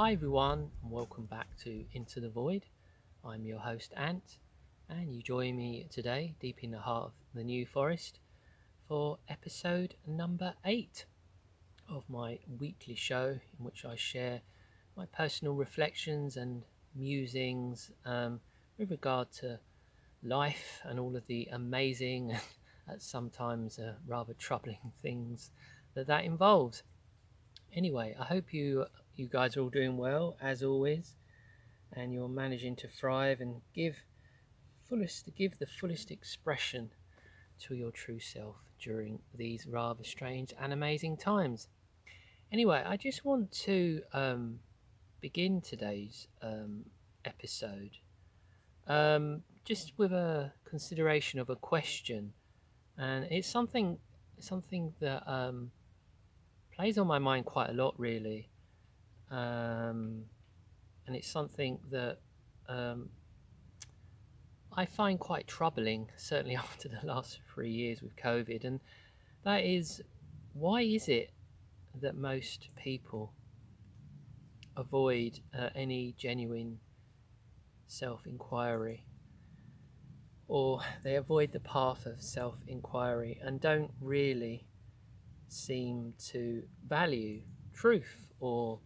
Hi everyone, and welcome back to Into the Void. I'm your host Ant, and you join me today, deep in the heart of the New Forest, for episode number eight of my weekly show, in which I share my personal reflections and musings um, with regard to life and all of the amazing and sometimes uh, rather troubling things that that involves. Anyway, I hope you you guys are all doing well as always, and you're managing to thrive and give fullest give the fullest expression to your true self during these rather strange and amazing times. Anyway, I just want to um, begin today's um, episode um, just with a consideration of a question, and it's something something that um, plays on my mind quite a lot, really, um, and it's something that um, I find quite troubling, certainly after the last three years with COVID, and that is why is it that most people avoid uh, any genuine self inquiry or they avoid the path of self inquiry and don't really seem to value truth or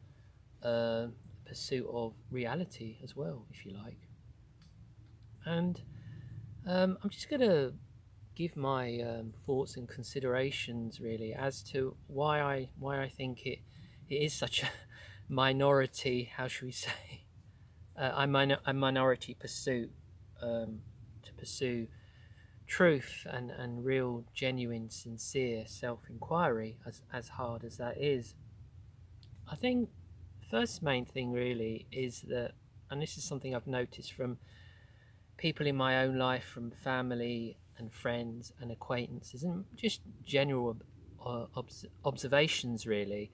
uh, pursuit of reality as well, if you like. And um, I'm just going to give my um, thoughts and considerations really as to why I why I think it it is such a minority. How should we say? Uh, a, a minority pursuit um, to pursue truth and, and real, genuine, sincere self inquiry, as, as hard as that is. I think first main thing really is that, and this is something I've noticed from people in my own life, from family and friends and acquaintances, and just general uh, observations really,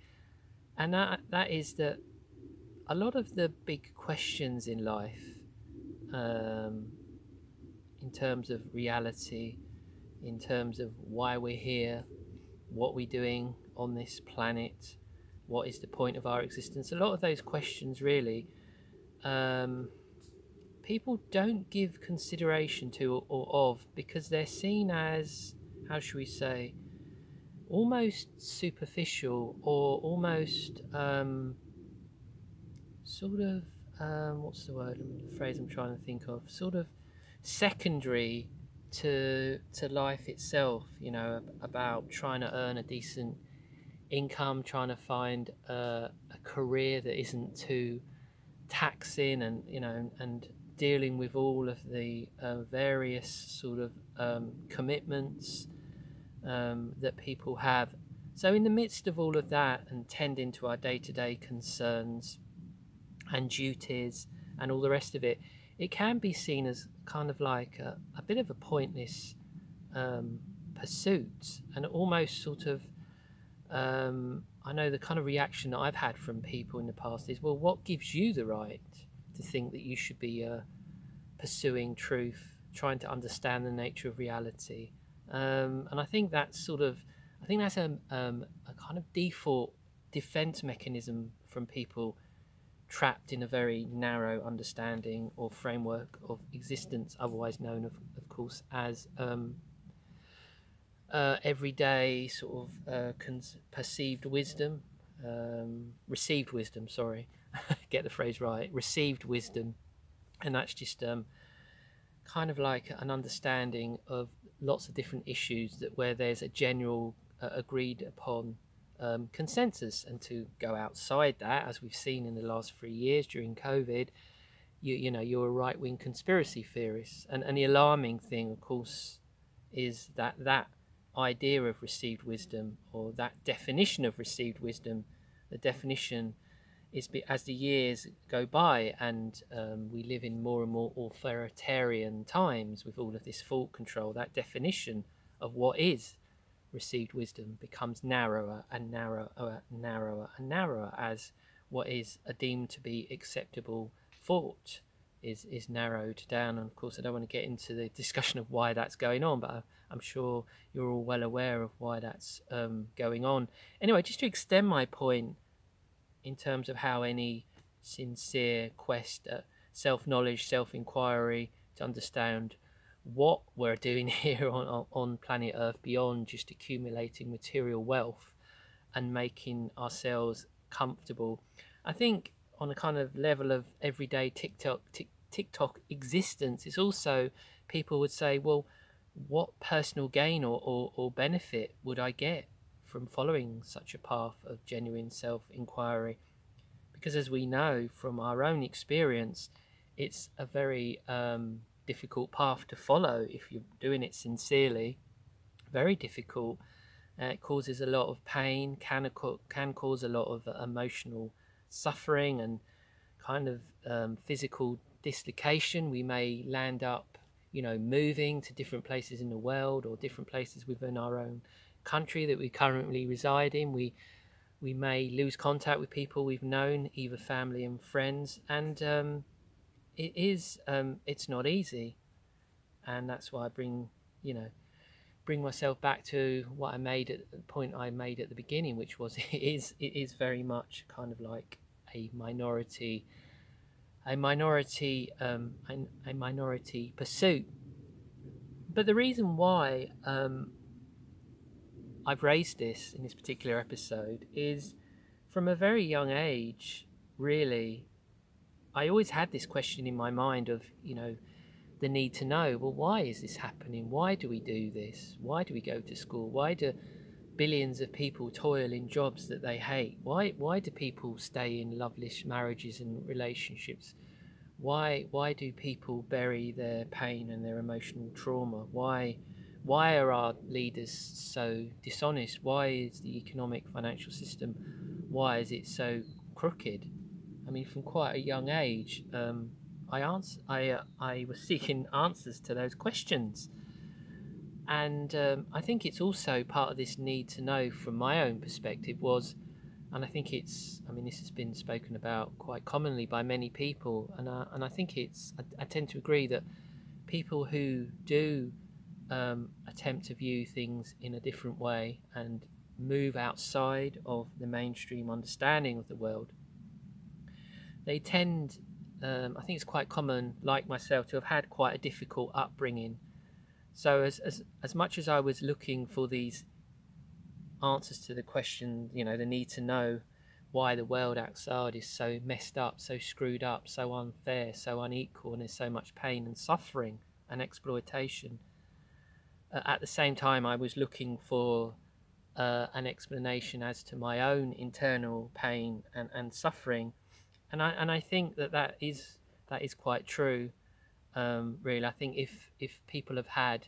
and that that is that a lot of the big questions in life, um, in terms of reality, in terms of why we're here, what we're doing on this planet, what is the point of our existence, a lot of those questions really. Um, people don't give consideration to or, of because they're seen as, how should we say, almost superficial or almost um, sort of um, what's the word the phrase I'm trying to think of sort of secondary to to life itself you know about trying to earn a decent income trying to find a, a career that isn't too taxing and you know and dealing with all of the uh, various sort of um, commitments um, that people have. So, in the midst of all of that and tending to our day to day concerns and duties and all the rest of it, it can be seen as kind of like a, a bit of a pointless um, pursuit and almost sort of. Um, I know the kind of reaction that I've had from people in the past is, well, what gives you the right to think that you should be uh, pursuing truth, trying to understand the nature of reality. Um, and I think that's sort of, I think that's a, um, a kind of default defense mechanism from people trapped in a very narrow understanding or framework of existence, otherwise known, of, of course, as um, uh, everyday sort of uh, perceived wisdom, um, received wisdom, sorry, get the phrase right, received wisdom. And that's just um, kind of like an understanding of lots of different issues that where there's a general uh, agreed upon um, consensus and to go outside that as we've seen in the last three years during covid you, you know you're a right-wing conspiracy theorist and, and the alarming thing of course is that that idea of received wisdom or that definition of received wisdom the definition is as the years go by and um, we live in more and more authoritarian times with all of this thought control, that definition of what is received wisdom becomes narrower and narrower and narrower and narrower as what is deemed to be acceptable thought is is narrowed down. And of course, I don't want to get into the discussion of why that's going on, but I'm sure you're all well aware of why that's um, going on. Anyway, just to extend my point in terms of how any sincere quest at self knowledge, self inquiry to understand what we're doing here on, on planet Earth beyond just accumulating material wealth and making ourselves comfortable. I think on a kind of level of everyday TikTok TikTok existence, it's also people would say, well, what personal gain or, or, or benefit would I get from following such a path of genuine self inquiry? Because as we know from our own experience, it's a very um, difficult path to follow if you're doing it sincerely. Very difficult. Uh, it causes a lot of pain, can can cause a lot of emotional suffering and kind of um, physical dislocation. We may land up, you know, moving to different places in the world or different places within our own country that we currently reside in. We we may lose contact with people we've known, either family and friends, and um, it is um, it's not easy, and that's why I bring you know bring myself back to what I made at the point I made at the beginning, which was it is it is very much kind of like a minority a minority um, a, a, minority pursuit. But the reason why um, I've raised this in this particular episode is from a very young age, really. I always had this question in my mind of, you know, the need to know well, why is this happening? Why do we do this? Why do we go to school? Why do billions of people toil in jobs that they hate? Why, why do people stay in loveless marriages and relationships? Why, why do people bury their pain and their emotional trauma? Why, why are our leaders so dishonest? Why is the economic financial system, why is it so crooked? I mean, from quite a young age, um, I answer, I uh, I was seeking answers to those questions, and um, I think it's also part of this need to know from my own perspective was, and I think it's I mean this has been spoken about quite commonly by many people, and I, and I think it's I, I tend to agree that people who do um, attempt to view things in a different way and move outside of the mainstream understanding of the world, they tend um, I think it's quite common, like myself, to have had quite a difficult upbringing. So, as, as, as much as I was looking for these answers to the question, you know, the need to know why the world outside is so messed up, so screwed up, so unfair, so unequal, and there's so much pain and suffering and exploitation. Uh, at the same time, I was looking for uh, an explanation as to my own internal pain and, and suffering and I and I think that that is that is quite true. Um, really, I think if if people have had,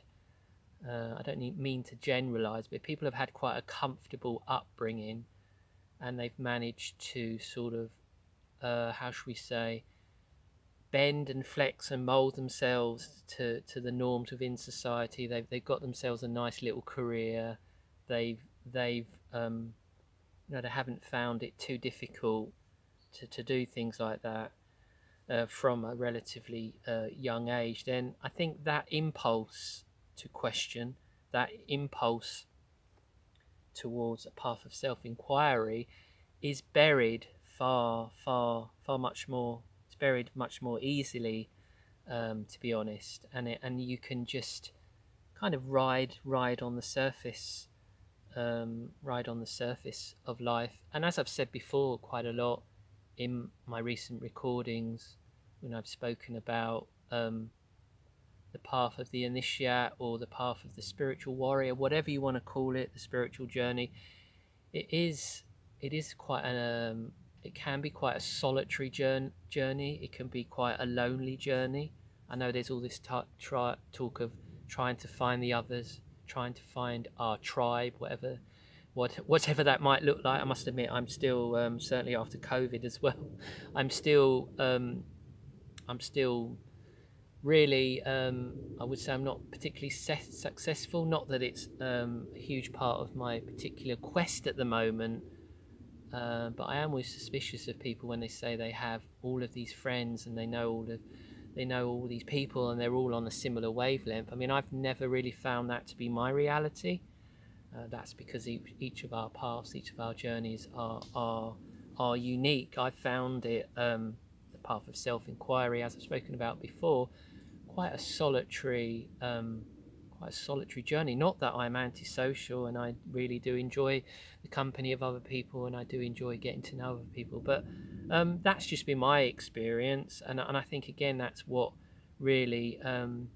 uh, I don't mean to generalize, but people have had quite a comfortable upbringing, and they've managed to sort of, uh, how should we say, bend and flex and mold themselves to, to the norms within society. They've they've got themselves a nice little career. They've they've um, you know they haven't found it too difficult to, to do things like that uh, from a relatively uh, young age, then I think that impulse to question, that impulse towards a path of self inquiry, is buried far, far, far much more. It's buried much more easily, um, to be honest, and it, and you can just kind of ride ride on the surface, um, ride on the surface of life. And as I've said before, quite a lot, in my recent recordings when I've spoken about um, the path of the initiate or the path of the spiritual warrior, whatever you want to call it, the spiritual journey, it is it is quite an um, it can be quite a solitary journey. It can be quite a lonely journey. I know there's all this t- try, talk of trying to find the others, trying to find our tribe, whatever what whatever that might look like. I must admit, I'm still um, certainly after COVID as well. I'm still um, I'm still really um, I would say I'm not particularly successful. Not that it's um, a huge part of my particular quest at the moment. Uh, but I am always suspicious of people when they say they have all of these friends and they know all of they know all these people and they're all on a similar wavelength. I mean, I've never really found that to be my reality. Uh, that's because each, each of our paths, each of our journeys are, are, are unique. I found it um, path of self-inquiry, as I've spoken about before, quite a solitary, um, quite a solitary journey. Not that I'm antisocial, and I really do enjoy the company of other people, and I do enjoy getting to know other people. But um, that's just been my experience, and and I think again that's what really um,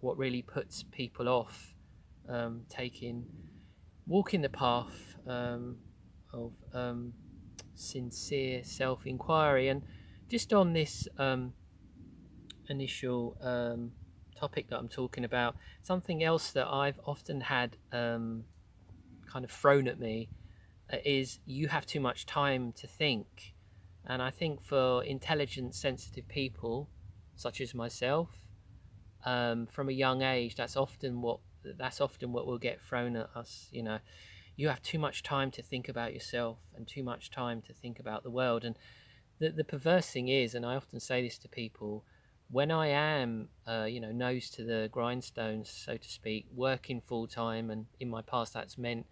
what really puts people off um, taking walking the path um, of um, sincere self inquiry. And just on this um, initial um, topic that I'm talking about, something else that I've often had um, kind of thrown at me uh, is you have too much time to think. And I think for intelligent, sensitive people, such as myself, um, from a young age, that's often what that's often what will get thrown at us. You know, you have too much time to think about yourself and too much time to think about the world. And the the perverse thing is, and I often say this to people, when I am, uh, you know, nose to the grindstones, so to speak, working full time, and in my past that's meant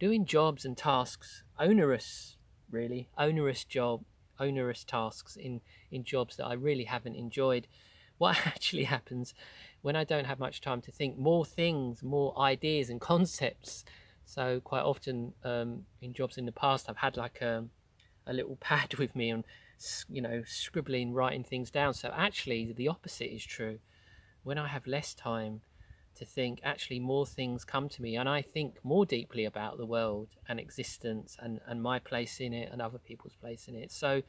doing jobs and tasks, onerous, really onerous job, onerous tasks in in jobs that I really haven't enjoyed what actually happens when I don't have much time to think, more things, more ideas and concepts. So quite often um, in jobs in the past, I've had like a, a little pad with me and you know scribbling, writing things down. So actually, the opposite is true. When I have less time to think, actually more things come to me, and I think more deeply about the world and existence and and my place in it and other people's place in it. So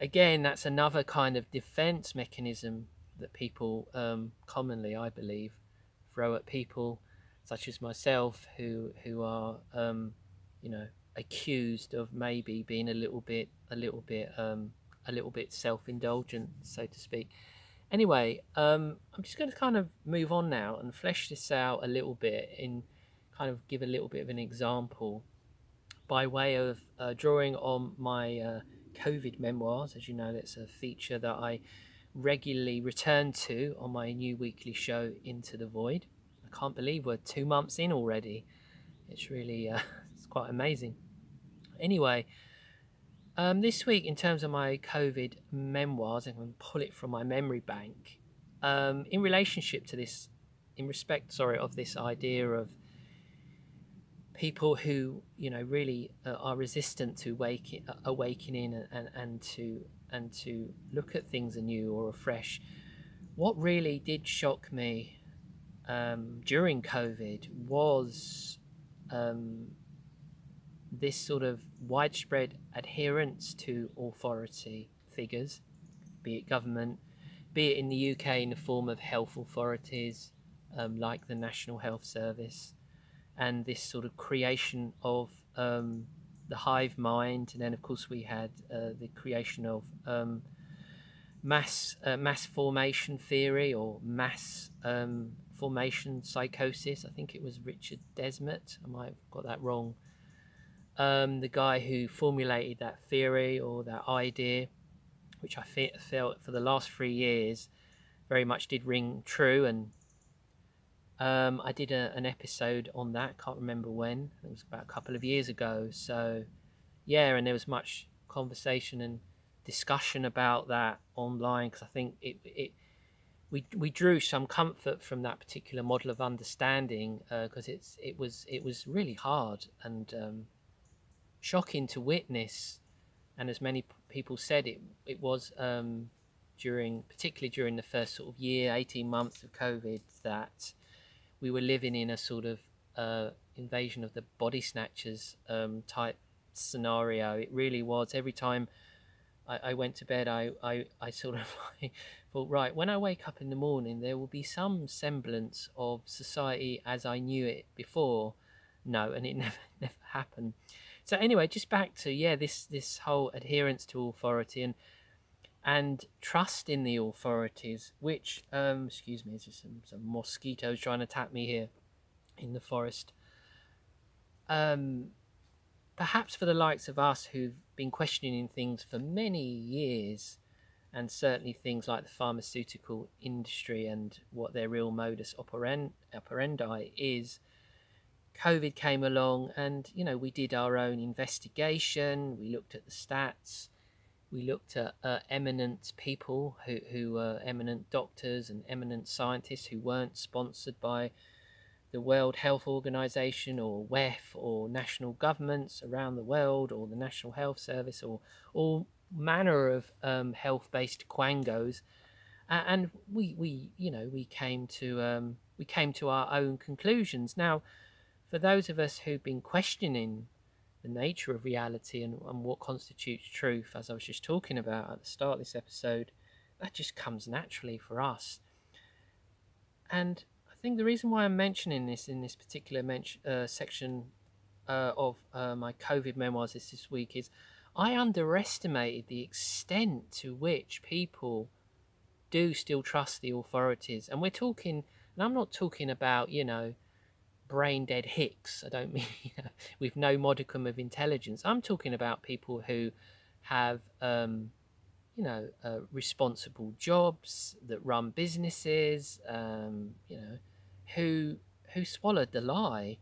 again, that's another kind of defense mechanism that people um, commonly, I believe, throw at people such as myself who who are um, you know accused of maybe being a little bit a little bit um, a little bit self-indulgent, so to speak. Anyway, um, I'm just going to kind of move on now and flesh this out a little bit in kind of give a little bit of an example by way of uh, drawing on my uh, COVID memoirs. As you know, that's a feature that I regularly return to on my new weekly show Into the Void. I can't believe we're two months in already. It's really uh, it's quite amazing. Anyway, um, this week in terms of my COVID memoirs, I'm going to pull it from my memory bank. Um, in relationship to this, in respect, sorry, of this idea of people who you know really uh, are resistant to wake, uh, awakening and, and, and to and to look at things anew or afresh. What really did shock me um, during COVID was um, this sort of widespread adherence to authority figures, be it government, be it in the UK in the form of health authorities um, like the National Health Service, and this sort of creation of um, the hive mind, and then of course we had uh, the creation of um, mass uh, mass formation theory or mass um, formation psychosis. I think it was Richard Desmond. I might have got that wrong. Um, the guy who formulated that theory or that idea, which I fe- felt for the last three years very much did ring true and um, I did a, an episode on that. Can't remember when. It was about a couple of years ago. So, yeah, and there was much conversation and discussion about that online because I think it, it we we drew some comfort from that particular model of understanding because uh, it's it was it was really hard and um, shocking to witness, and as many people said, it it was um, during particularly during the first sort of year, eighteen months of COVID that we were living in a sort of uh, invasion of the body snatchers um, type scenario. It really was. Every time I, I went to bed, I, I, I sort of thought, right, when I wake up in the morning, there will be some semblance of society as I knew it before. No, and it never never happened. So anyway, just back to yeah, this this whole adherence to authority and and trust in the authorities, which, um, excuse me, there's some, some mosquitoes trying to attack me here in the forest. Um, perhaps for the likes of us who've been questioning things for many years, and certainly things like the pharmaceutical industry and what their real modus operandi is, COVID came along, and you know, we did our own investigation. We looked at the stats. We looked at uh, eminent people who who were eminent doctors and eminent scientists who weren't sponsored by the World Health Organization or WEF or national governments around the world or the National Health Service or all manner of um, health-based quangos, uh, and we we you know we came to um, we came to our own conclusions. Now, for those of us who've been questioning the nature of reality and, and what constitutes truth, as I was just talking about at the start of this episode, that just comes naturally for us. And I think the reason why I'm mentioning this in this particular men- uh, section uh, of uh, my COVID memoirs this, this week is I underestimated the extent to which people do still trust the authorities. And we're talking, and I'm not talking about, you know, brain dead hicks. I don't mean with no modicum of intelligence. I'm talking about people who have, um, you know, uh, responsible jobs that run businesses. Um, you know, who who swallowed the lie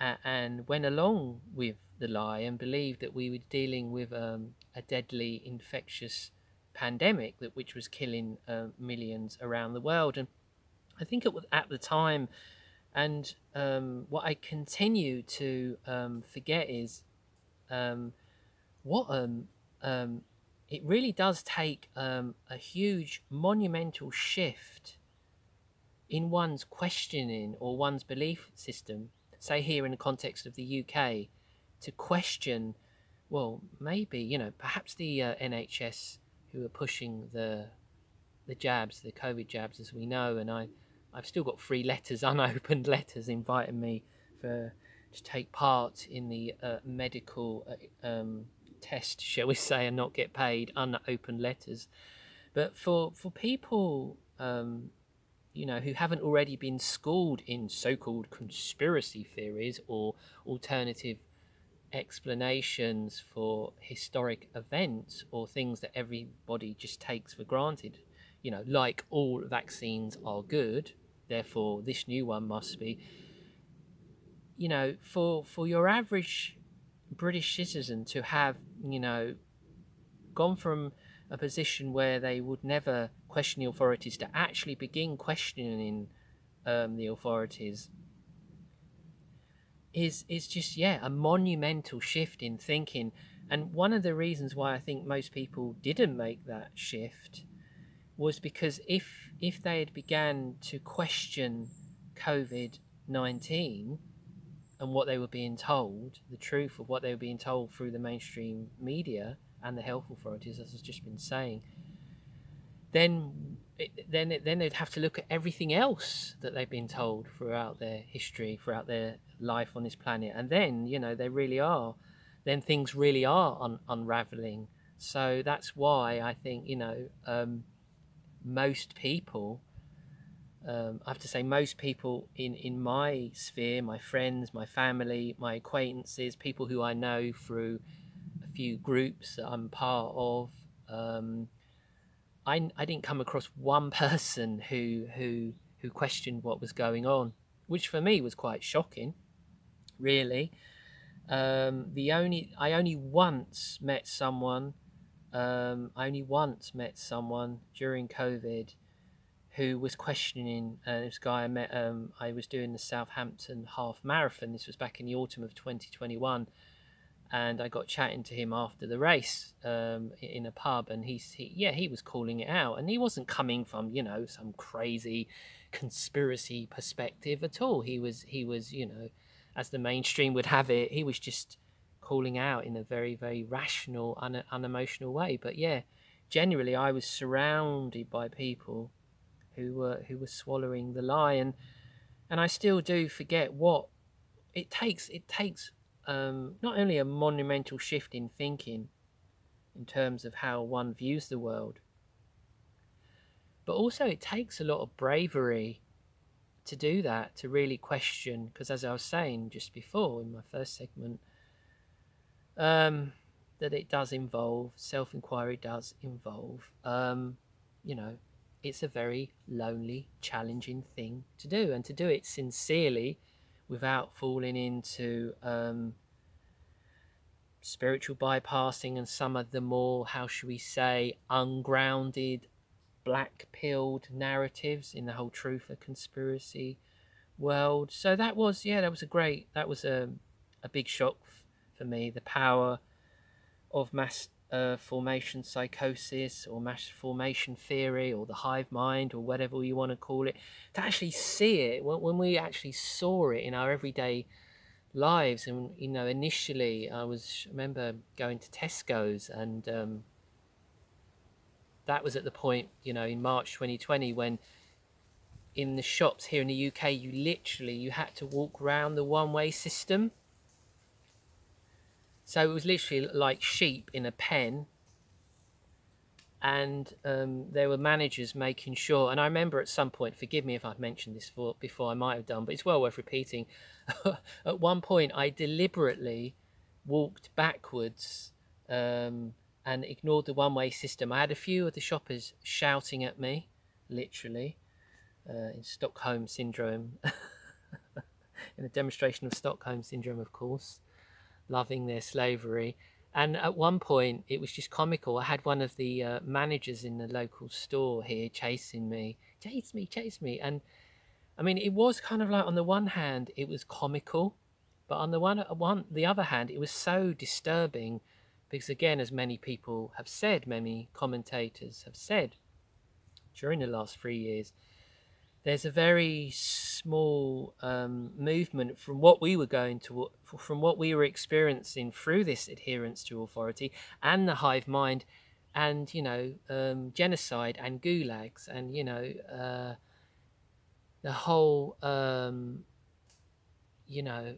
and, and went along with the lie and believed that we were dealing with um, a deadly infectious pandemic that which was killing uh, millions around the world. And I think it was at the time, and um, what I continue to um, forget is um, what um, um, it really does take a huge monumental shift in one's questioning or one's belief system. Say here in the context of the UK, to question, well, maybe you know, perhaps the uh, NHS who are pushing the the jabs, the COVID jabs, as we know, and I, I've still got three letters, unopened letters, inviting me for to take part in the uh, medical uh, um, test, shall we say, and not get paid, unopened letters. But for for people, um, you know, who haven't already been schooled in so-called conspiracy theories or alternative explanations for historic events or things that everybody just takes for granted. You know, like all vaccines are good, therefore this new one must be. You know, for for your average British citizen to have, you know, gone from a position where they would never question the authorities to actually begin questioning um, the authorities is is just yeah a monumental shift in thinking and one of the reasons why i think most people didn't make that shift was because if if they had began to question covid-19 and what they were being told the truth of what they were being told through the mainstream media and the health authorities as i've just been saying then then then they'd have to look at everything else that they've been told throughout their history throughout their life on this planet. And then you know they really are then things really are un- unraveling. So that's why i think you know um, most people um, i have to say most people in in my sphere my friends my family my acquaintances people who i know through a few groups that i'm part of um, I, I didn't come across one person who who who questioned what was going on which for me was quite shocking really. Um, the only I only once met someone. Um, I only once met someone during COVID who was questioning. Uh, this guy I met. Um, I was doing the Southampton half marathon. This was back in the autumn of 2021, and I got chatting to him after the race um, in a pub, and he's he, yeah he was calling it out, and he wasn't coming from you know some crazy conspiracy perspective at all. He was he was you know as the mainstream would have it, he was just calling out in a very, very rational, un- unemotional way. But yeah, generally, I was surrounded by people who were who were swallowing the lie, and and I still do forget what it takes. It takes um, not only a monumental shift in thinking, in terms of how one views the world, but also it takes a lot of bravery to do that, to really question, because as I was saying just before in my first segment, um, that it does involve self inquiry, does involve, um, you know, it's a very lonely, challenging thing to do, and to do it sincerely without falling into um, spiritual bypassing and some of the more, how should we say, ungrounded, black pilled narratives in the whole truth truther conspiracy world. So that was, yeah, that was a great, that was a, a big shock for me. The power of mass uh, formation psychosis or mass formation theory or the hive mind or whatever you want to call it, to actually see it when, when we actually saw it in our everyday lives. And you know, initially I was I remember going to Tesco's and um, that was at the point you know in March 2020 when in the shops here in the UK you literally you had to walk around the one way system so it was literally like sheep in a pen. And um, there were managers making sure. And I remember at some point, forgive me if I've mentioned this before, I might have done, but it's well worth repeating. at one point, I deliberately walked backwards um, and ignored the one way system. I had a few of the shoppers shouting at me, literally, uh, in Stockholm Syndrome, in a demonstration of Stockholm Syndrome, of course loving their slavery. And at one point, it was just comical. I had one of the uh, managers in the local store here chasing me, chase me, chase me. And I mean, it was kind of like on the one hand, it was comical, but on the one, one the other hand, it was so disturbing because, again, as many people have said, many commentators have said during the last three years, there's a very small um, movement from what we were going to, from what we were experiencing through this adherence to authority and the hive mind, and you know um, genocide and gulags and you know uh, the whole um, you know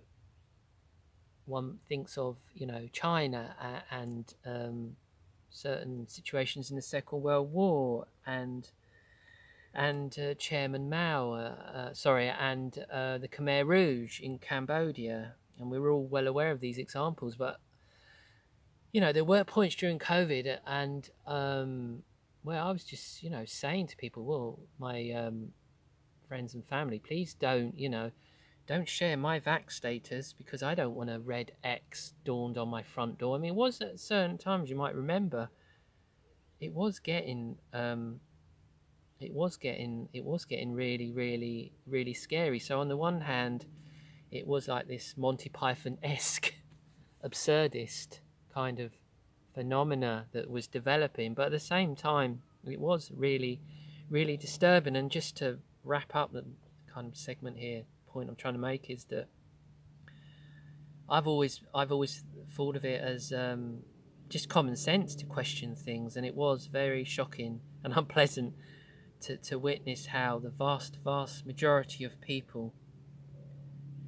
one thinks of you know China and um, certain situations in the Second World War and and uh, Chairman Mao, uh, uh, sorry, and uh, the Khmer Rouge in Cambodia. And we were all well aware of these examples, but you know, there were points during COVID, and um, well, I was just, you know, saying to people, well, my um, friends and family, please don't, you know, don't share my vax status because I don't want a red X dawned on my front door. I mean, it was at certain times you might remember, it was getting um, it was getting it was getting really really really scary. So on the one hand it was like this monty python-esque absurdist kind of phenomena that was developing. But at the same time it was really really disturbing. And just to wrap up the kind of segment here point i'm trying to make is that i've always i've always thought of it as um, just common sense to question things. And it was very shocking and unpleasant to, to witness how the vast, vast majority of people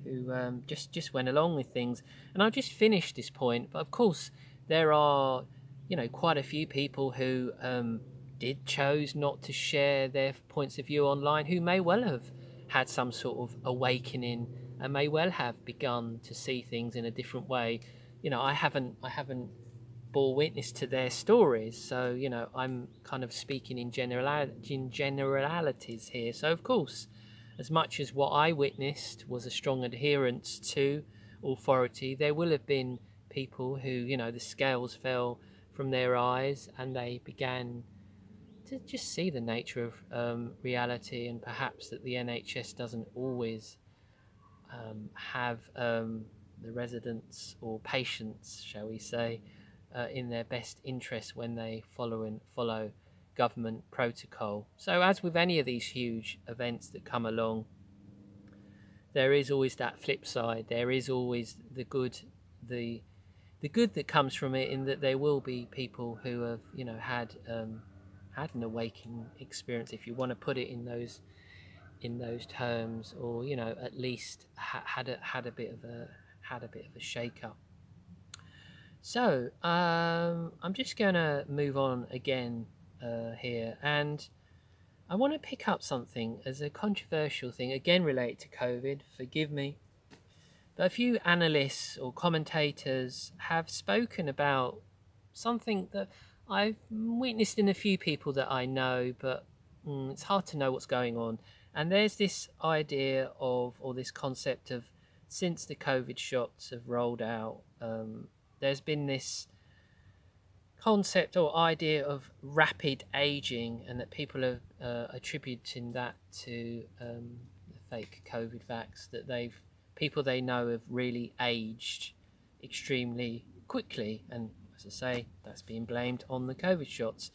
who um, just just went along with things. And I'll just finish this point. But of course, there are you know quite a few people who um, did chose not to share their points of view online, who may well have had some sort of awakening and may well have begun to see things in a different way. You know, I haven't I haven't bore witness to their stories. So, you know, I'm kind of speaking in, general, in generalities here. So, of course, as much as what I witnessed was a strong adherence to authority, there will have been people who, you know, the scales fell from their eyes and they began to just see the nature of um, reality and perhaps that the NHS doesn't always um, have um, the residents or patients, shall we say, uh, in their best interest when they follow and follow government protocol. So, as with any of these huge events that come along, there is always that flip side. There is always the good, the the good that comes from it, in that there will be people who have, you know, had um, had an awakening experience, if you want to put it in those in those terms, or you know, at least ha- had a had a bit of a had a bit of a shake up. So um, I'm just going to move on again uh, here, and I want to pick up something as a controversial thing, again related to COVID. Forgive me. But a few analysts or commentators have spoken about something that I've witnessed in a few people that I know, but mm, it's hard to know what's going on. And there's this idea of, or this concept of since the COVID shots have rolled out, um, there's been this concept or idea of rapid aging, and that people are uh, attributing that to um, the fake COVID vax that they've people they know have really aged extremely quickly, and as I say, that's being blamed on the COVID shots.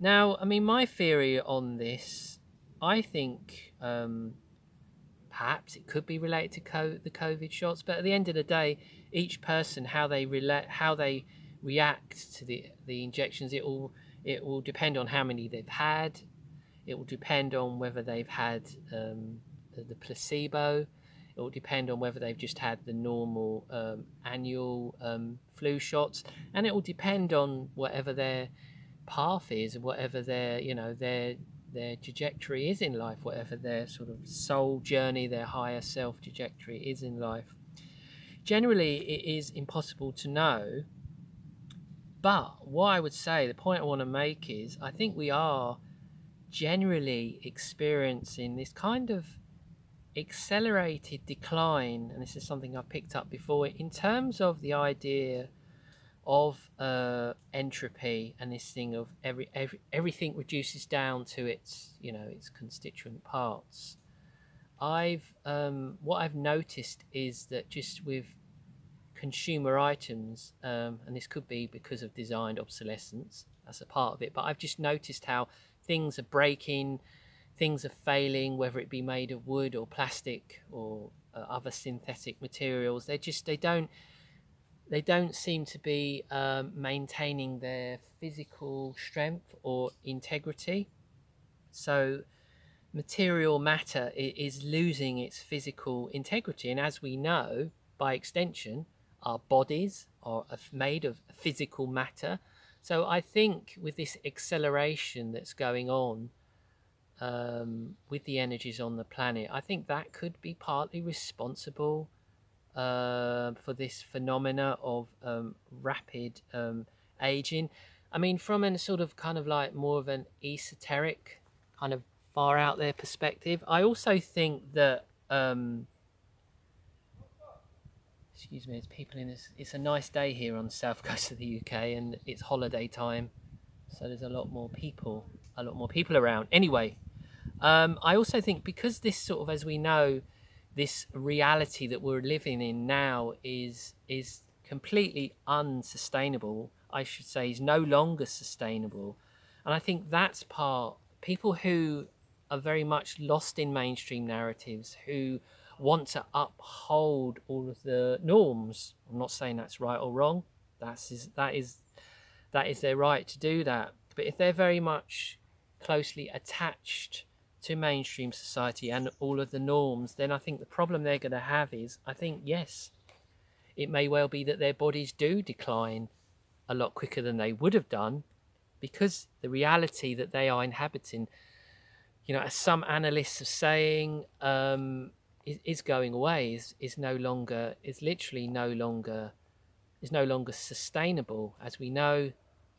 Now, I mean, my theory on this, I think um, perhaps it could be related to co- the COVID shots, but at the end of the day, each person how they relate, how they react to the the injections, it will it will depend on how many they've had. It will depend on whether they've had um, the, the placebo. It will depend on whether they've just had the normal um, annual um, flu shots, and it will depend on whatever their path is, whatever their you know their their trajectory is in life, whatever their sort of soul journey, their higher self trajectory is in life. Generally, it is impossible to know. But what I would say, the point I want to make is, I think we are generally experiencing this kind of accelerated decline, and this is something I've picked up before, in terms of the idea of uh, entropy and this thing of every, every everything reduces down to its you know its constituent parts. I've um, what I've noticed is that just with consumer items, um, and this could be because of designed obsolescence, that's a part of it. But I've just noticed how things are breaking, things are failing, whether it be made of wood or plastic or uh, other synthetic materials. They just they don't they don't seem to be um, maintaining their physical strength or integrity. So material matter is losing its physical integrity, and as we know, by extension, our bodies are made of physical matter. So I think with this acceleration that's going on um, with the energies on the planet, I think that could be partly responsible uh, for this phenomena of um, rapid um, aging. I mean, from a sort of kind of like more of an esoteric kind of far out there perspective, I also think that. Um, excuse me, it's people in this. It's a nice day here on the south coast of the UK, and it's holiday time, so there's a lot more people, a lot more people around. Anyway, um, I also think because this sort of, as we know, this reality that we're living in now is is completely unsustainable. I should say is no longer sustainable, and I think that's part people who are very much lost in mainstream narratives who want to uphold all of the norms. I'm not saying that's right or wrong. That's is that is that is their right to do that. But if they're very much closely attached to mainstream society and all of the norms, then I think the problem they're going to have is I think, yes, it may well be that their bodies do decline a lot quicker than they would have done because the reality that they are inhabiting, you know, as some analysts are saying, um, is, is going away, is, is no longer, is literally no longer, is no longer sustainable. As we know,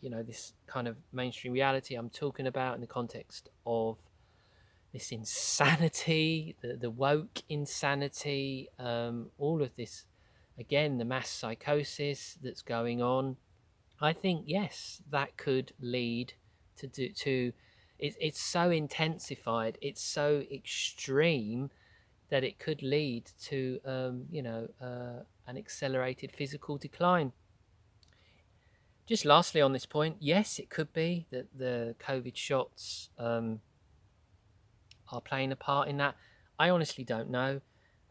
you know, this kind of mainstream reality I'm talking about in the context of this insanity, the, the woke insanity, um, all of this, again, the mass psychosis that's going on. I think yes, that could lead to do to. It, it's so intensified, it's so extreme that it could lead to um, you know uh, an accelerated physical decline. Just lastly on this point, yes, it could be that the COVID shots um, are playing a part in that. I honestly don't know.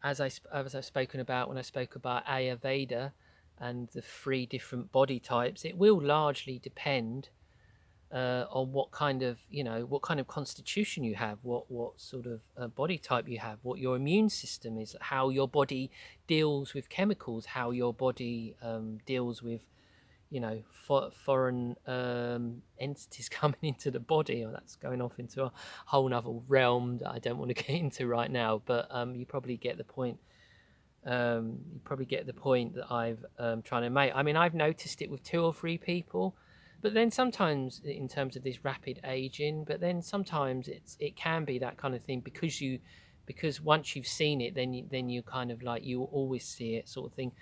As I as I've spoken about when I spoke about Ayurveda and the three different body types, it will largely depend uh, on what kind of you know what kind of constitution you have, what what sort of uh, body type you have, what your immune system is, how your body deals with chemicals, how your body um, deals with you know for, foreign um, entities coming into the body or that's going off into a whole other realm that I don't want to get into right now but um, you probably get the point um, you probably get the point that I've um, trying to make I mean I've noticed it with two or three people but then sometimes in terms of this rapid aging but then sometimes it's it can be that kind of thing because you because once you've seen it, then you, then you kind of like you always see it sort of thing.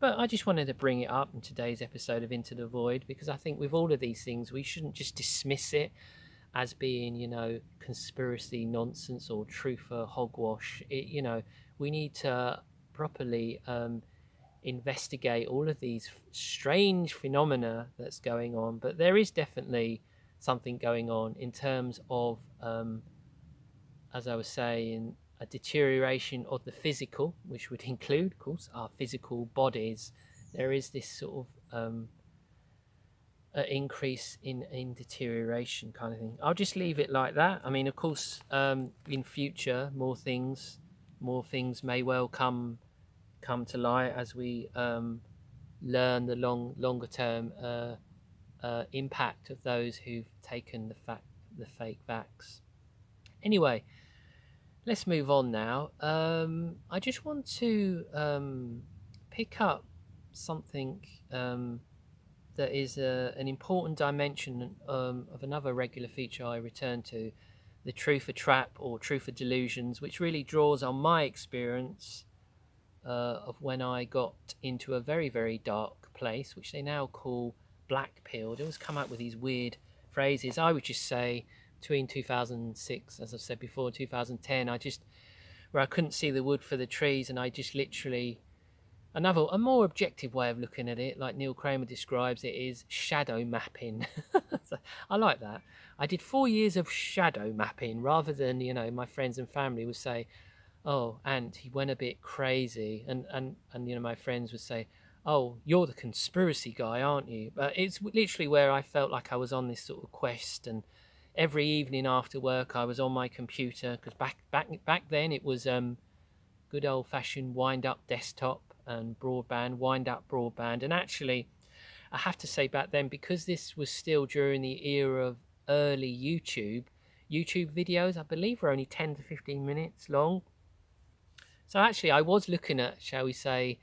But I just wanted to bring it up in today's episode of Into the Void because I think with all of these things, we shouldn't just dismiss it as being, you know, conspiracy nonsense or truth or hogwash. It, you know, we need to properly um, investigate all of these strange phenomena that's going on. But there is definitely something going on in terms of, um, as I was saying, a deterioration of the physical, which would include, of course, our physical bodies. There is this sort of um, increase in, in deterioration kind of thing. I'll just leave it like that. I mean, of course, um, in future, more things, more things may well come come to light as we um, learn the long longer term uh, uh, impact of those who've taken the fact the fake vax. Anyway let's move on now. Um, I just want to um, pick up something um, that is a, an important dimension um, of another regular feature I return to the truther trap or truther delusions, which really draws on my experience uh, of when I got into a very, very dark place, which they now call black pill. They always come up with these weird phrases. I would just say between 2006, as I've said before, 2010, I just where I couldn't see the wood for the trees, and I just literally another a more objective way of looking at it, like Neil Kramer describes it, is shadow mapping. so I like that. I did four years of shadow mapping rather than you know my friends and family would say, "Oh, and he went a bit crazy," and and and you know my friends would say. Oh, you're the conspiracy guy, aren't you? But it's literally where I felt like I was on this sort of quest, and every evening after work I was on my computer because back back back then it was um, good old fashioned wind up desktop and broadband wind up broadband. And actually I have to say back then because this was still during the era of early YouTube YouTube videos I believe were only 10 to 15 minutes long. So actually I was looking at shall we say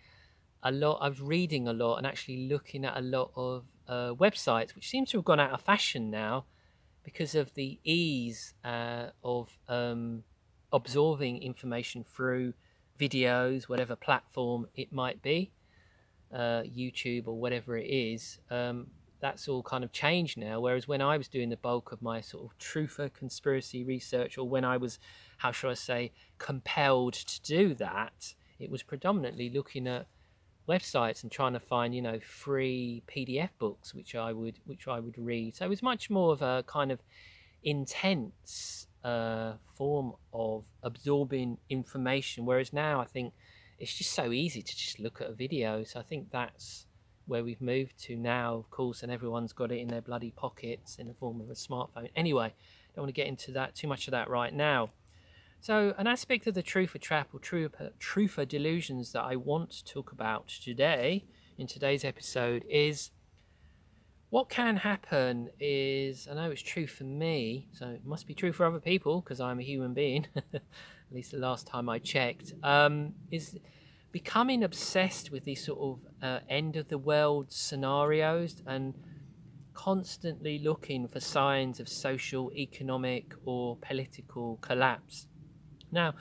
a lot I was reading a lot and actually looking at a lot of uh, websites which seems to have gone out of fashion now because of the ease uh, of um, absorbing information through videos, whatever platform it might be, uh, YouTube or whatever it is. Um, that's all kind of changed now. Whereas when I was doing the bulk of my sort of truther conspiracy research, or when I was, how shall I say, compelled to do that, it was predominantly looking at websites and trying to find you know free PDF books which I would which I would read. So it was much more of a kind of intense uh, form of absorbing information. Whereas now I think it's just so easy to just look at a video. So I think that's where we've moved to now, of course, and everyone's got it in their bloody pockets in the form of a smartphone. Anyway, don't want to get into that too much of that right now. So, an aspect of the truther trap or truth, truther delusions that I want to talk about today in today's episode is what can happen is I know it's true for me, so it must be true for other people because I'm a human being. At least the last time I checked, um, is becoming obsessed with these sort of uh, end of the world scenarios and constantly looking for signs of social, economic, or political collapse. Now,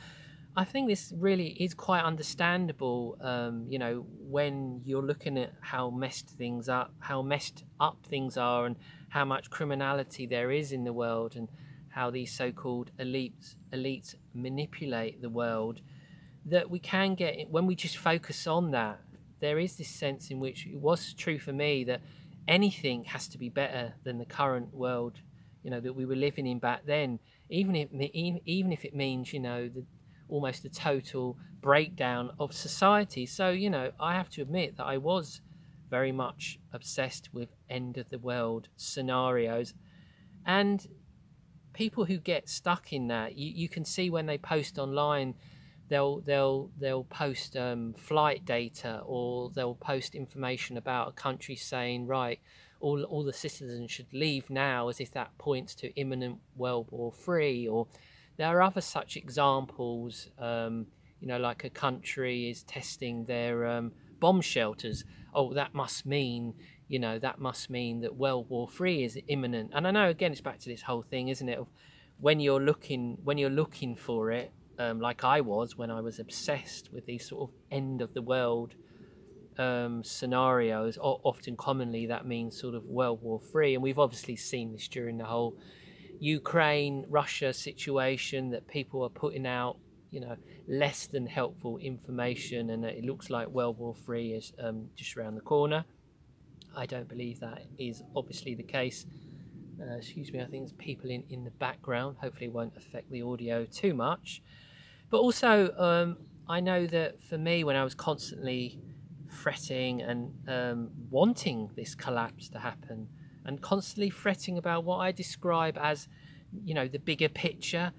I think this really is quite understandable. Um, you know, when you're looking at how messed things up, how messed up things are, and how much criminality there is in the world, and how these so-called elites elites manipulate the world. That we can get when we just focus on that. There is this sense in which it was true for me that anything has to be better than the current world, you know, that we were living in back then even if even if it means you know the almost a total breakdown of society. So you know, I have to admit that I was very much obsessed with end of the world scenarios, and people who get stuck in that, you, you can see when they post online. They'll they'll they'll post um, flight data or they'll post information about a country saying right all, all the citizens should leave now as if that points to imminent World War Three. Or there are other such examples, um, you know, like a country is testing their um, bomb shelters. Oh, that must mean, you know, that must mean that World War Three is imminent. And I know again, it's back to this whole thing, isn't it? Of when you're looking when you're looking for it, um, like I was when I was obsessed with these sort of end of the world um, scenarios. Often, commonly, that means sort of World War Three, and we've obviously seen this during the whole Ukraine Russia situation that people are putting out, you know, less than helpful information, and it looks like World War Three is um, just around the corner. I don't believe that is obviously the case. Uh, excuse me, I think there's people in, in the background. Hopefully, won't affect the audio too much. But also, um, I know that for me, when I was constantly fretting and um, wanting this collapse to happen, and constantly fretting about what I describe as, you know, the bigger picture.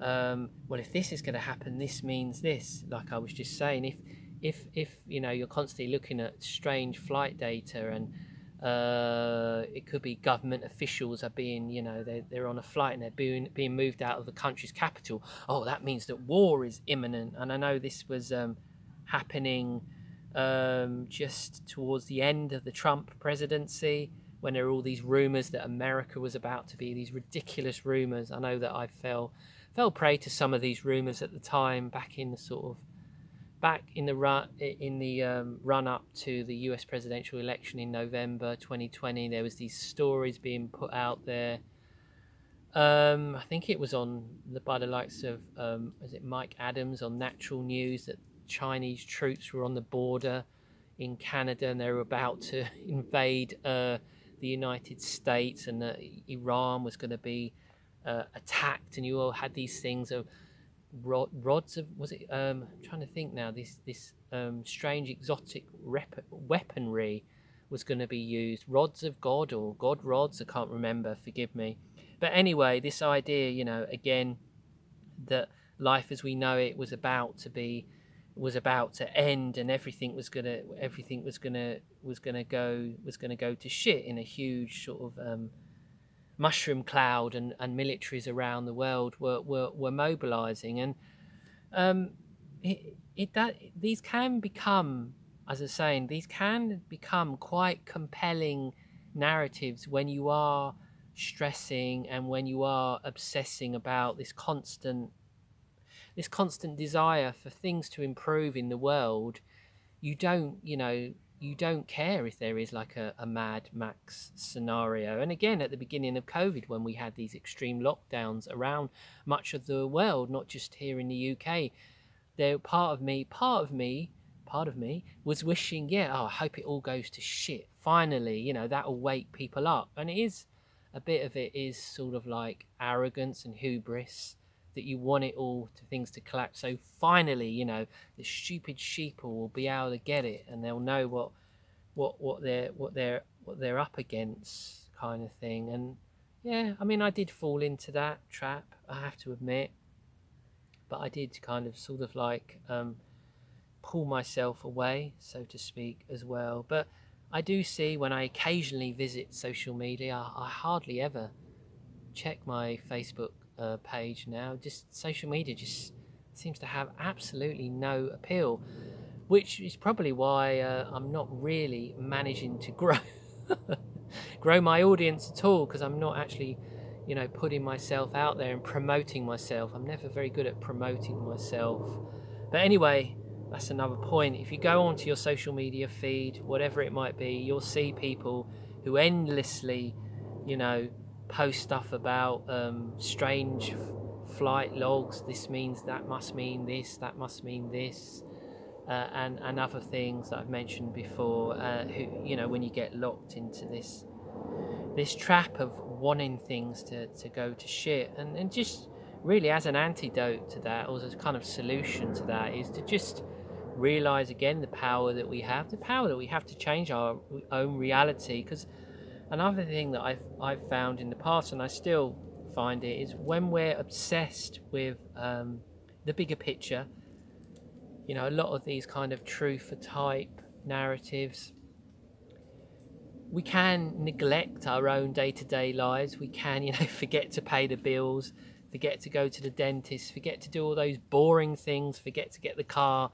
Um, well, if this is going to happen, this means this. Like I was just saying, if if if you know you're constantly looking at strange flight data and uh, it could be government officials are being, you know, they're, they're on a flight and they're being, being moved out of the country's capital. Oh, that means that war is imminent. And I know this was um, happening um, just towards the end of the Trump presidency when there were all these rumors that America was about to be these ridiculous rumors. I know that I fell fell prey to some of these rumors at the time back in the sort of back in the run in the um, run up to the U.S. presidential election in November 2020, there was these stories being put out there. Um, I think it was on the by the likes of um, it Mike Adams on Natural News that Chinese troops were on the border in Canada and they were about to invade uh, the United States and that Iran was going to be uh, attacked, and you all had these things of rod, rods of was it? Um, I'm trying to think now. This this um, strange exotic rep- weaponry was going to be used. Rods of God or God rods. I can't remember. Forgive me. But anyway, this idea, you know, again, that life as we know it was about to be was about to end and everything was gonna everything was gonna was gonna go was gonna go to shit in a huge sort of um, mushroom cloud and, and militaries around the world were, were, were mobilizing. And um, it, it that, these can become, as I was saying, these can become quite compelling narratives when you are stressing and when you are obsessing about this constant this constant desire for things to improve in the world you don't you know you don't care if there is like a, a Mad Max scenario. And again, at the beginning of COVID, when we had these extreme lockdowns around much of the world, not just here in the UK, there part of me, part of me, part of me was wishing, yeah, oh, I hope it all goes to shit. Finally, you know, that'll wake people up. And it is a bit of it is sort of like arrogance and hubris that you want it all to things to collapse. So finally, you know, the stupid sheeple will be able to get it, and they'll know what what what they're what they're what they're up against, kind of thing. And yeah, I mean, I did fall into that trap. I have to admit, but I did kind of sort of like um, pull myself away, so to speak, as well. But I do see when I occasionally visit social media, I, I hardly ever check my Facebook uh, page now. Just social media just seems to have absolutely no appeal, which is probably why uh, I'm not really managing to grow grow my audience at all because I'm not actually, you know, putting myself out there and promoting myself. I'm never very good at promoting myself. But anyway, that's another point. If you go onto your social media feed, whatever it might be, you'll see people who endlessly, you know, post stuff about um, strange flight logs. This means that must mean this, that must mean this, uh, and and other things that I've mentioned before. Uh, who you know when you get locked into this this trap of wanting things to, to go to shit, and and just really as an antidote to that, or as a kind of solution to that, is to just realize again the power that we have, the power that we have to change our own reality, because another thing that I've, I've found in the past, and I still find it, is when we're obsessed with um, the bigger picture, you know, a lot of these kind of truth for type narratives, we can neglect our own day to day lives. We can, you know, forget to pay the bills, forget to go to the dentist, forget to do all those boring things, forget to get the car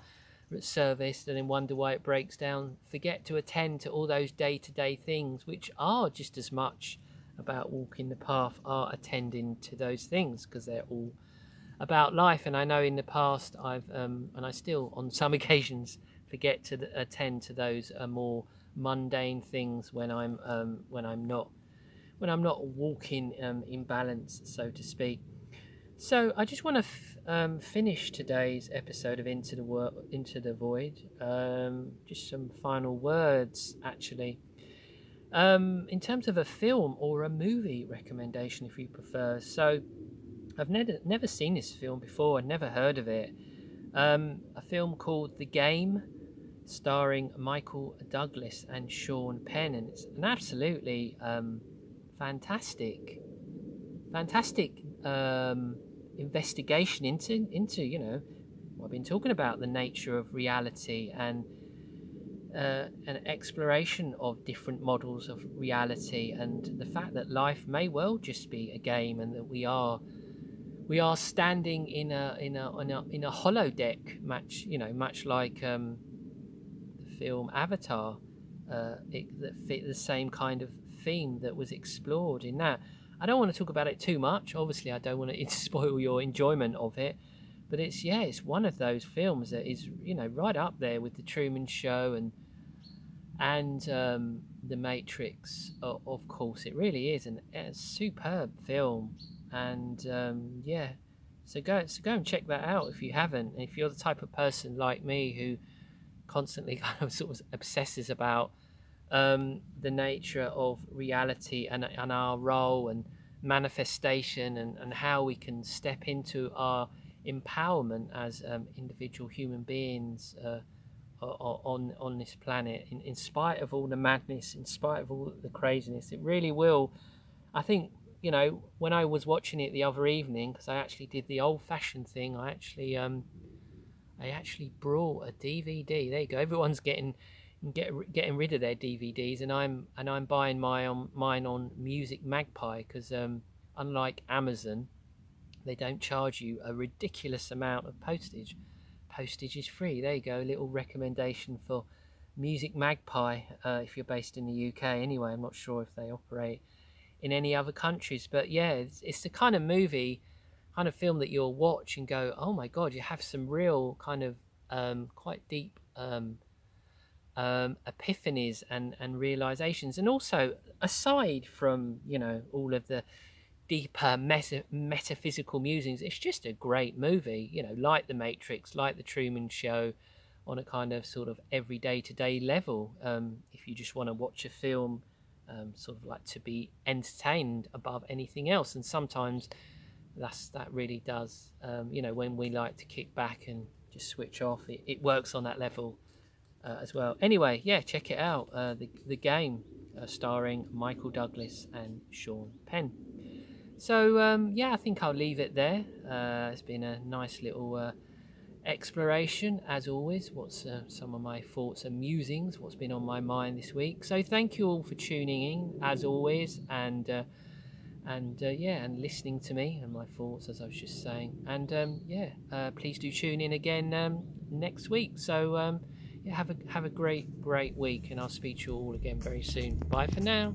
serviced and then wonder why it breaks down. Forget to attend to all those day to day things, which are just as much about walking the path, are attending to those things because they're all about life. And I know in the past I've, um, and I still on some occasions forget to attend to those uh, more mundane things when I'm um, when I'm not when I'm not walking um, in balance, so to speak. So I just want to f- um, finish today's episode of Into the Wor- Into the Void. Um, just some final words, actually. Um, in terms of a film or a movie recommendation, if you prefer. So I've never never seen this film before. I'd never heard of it. Um, a film called The Game, starring Michael Douglas and Sean Penn, and it's an absolutely um, fantastic, fantastic um, investigation into into you know I've been talking about the nature of reality and uh, an exploration of different models of reality and the fact that life may well just be a game and that we are we are standing in a in a in a, in a holodeck much you know much like um, the film Avatar uh, it, that fit the same kind of theme that was explored in that I don't want to talk about it too much. Obviously, I don't want to spoil your enjoyment of it. But it's yeah, it's one of those films that is you know right up there with the Truman Show and and um, the Matrix. Of, course, it really is an, a superb film. And um, yeah, so go so go and check that out if you haven't. And if you're the type of person like me who constantly kind of sort of obsesses about um, the nature of reality and, and our role and manifestation and, and how we can step into our empowerment as um, individual human beings uh, on on this planet. In, in spite of all the madness in spite of all the craziness it really will i think you know when i was watching it the other evening because i actually did the old fashioned thing i actually um i actually brought a dvd there you go everyone's getting get, getting rid of their DVDs, and I'm and I'm buying my on mine on Music Magpie because um, unlike Amazon, they don't charge you a ridiculous amount of postage. Postage is free. There you go. A little recommendation for Music Magpie uh, if you're based in the UK. Anyway, I'm not sure if they operate in any other countries, but yeah, it's, it's the kind of movie, kind of film that you'll watch and go, oh my god, you have some real kind of um, quite deep um, um, epiphanies and, and realizations. And also, aside from, you know, all of the deeper meta- metaphysical musings, it's just a great movie, you know, like The Matrix, like The Truman Show, on a kind of sort of everyday to day level. Um, if you just want to watch a film, um, sort of like to be entertained above anything else. And sometimes that's that really does, um, you know, when we like to kick back and just switch off, it, it works on that level uh, as well. Anyway, yeah, check it out. Uh, the the game uh, starring Michael Douglas and Sean Penn. So um, yeah, I think I'll leave it there. Uh, it's been a nice little uh, exploration, as always. What's uh, some of my thoughts and musings? What's been on my mind this week? So thank you all for tuning in, as always, and and uh, yeah, and listening to me and my thoughts, as I was just saying. And um, yeah, uh, please do tune in again um, next week. So um, have a have a great great week, and I'll speak to you all again very soon. Bye for now.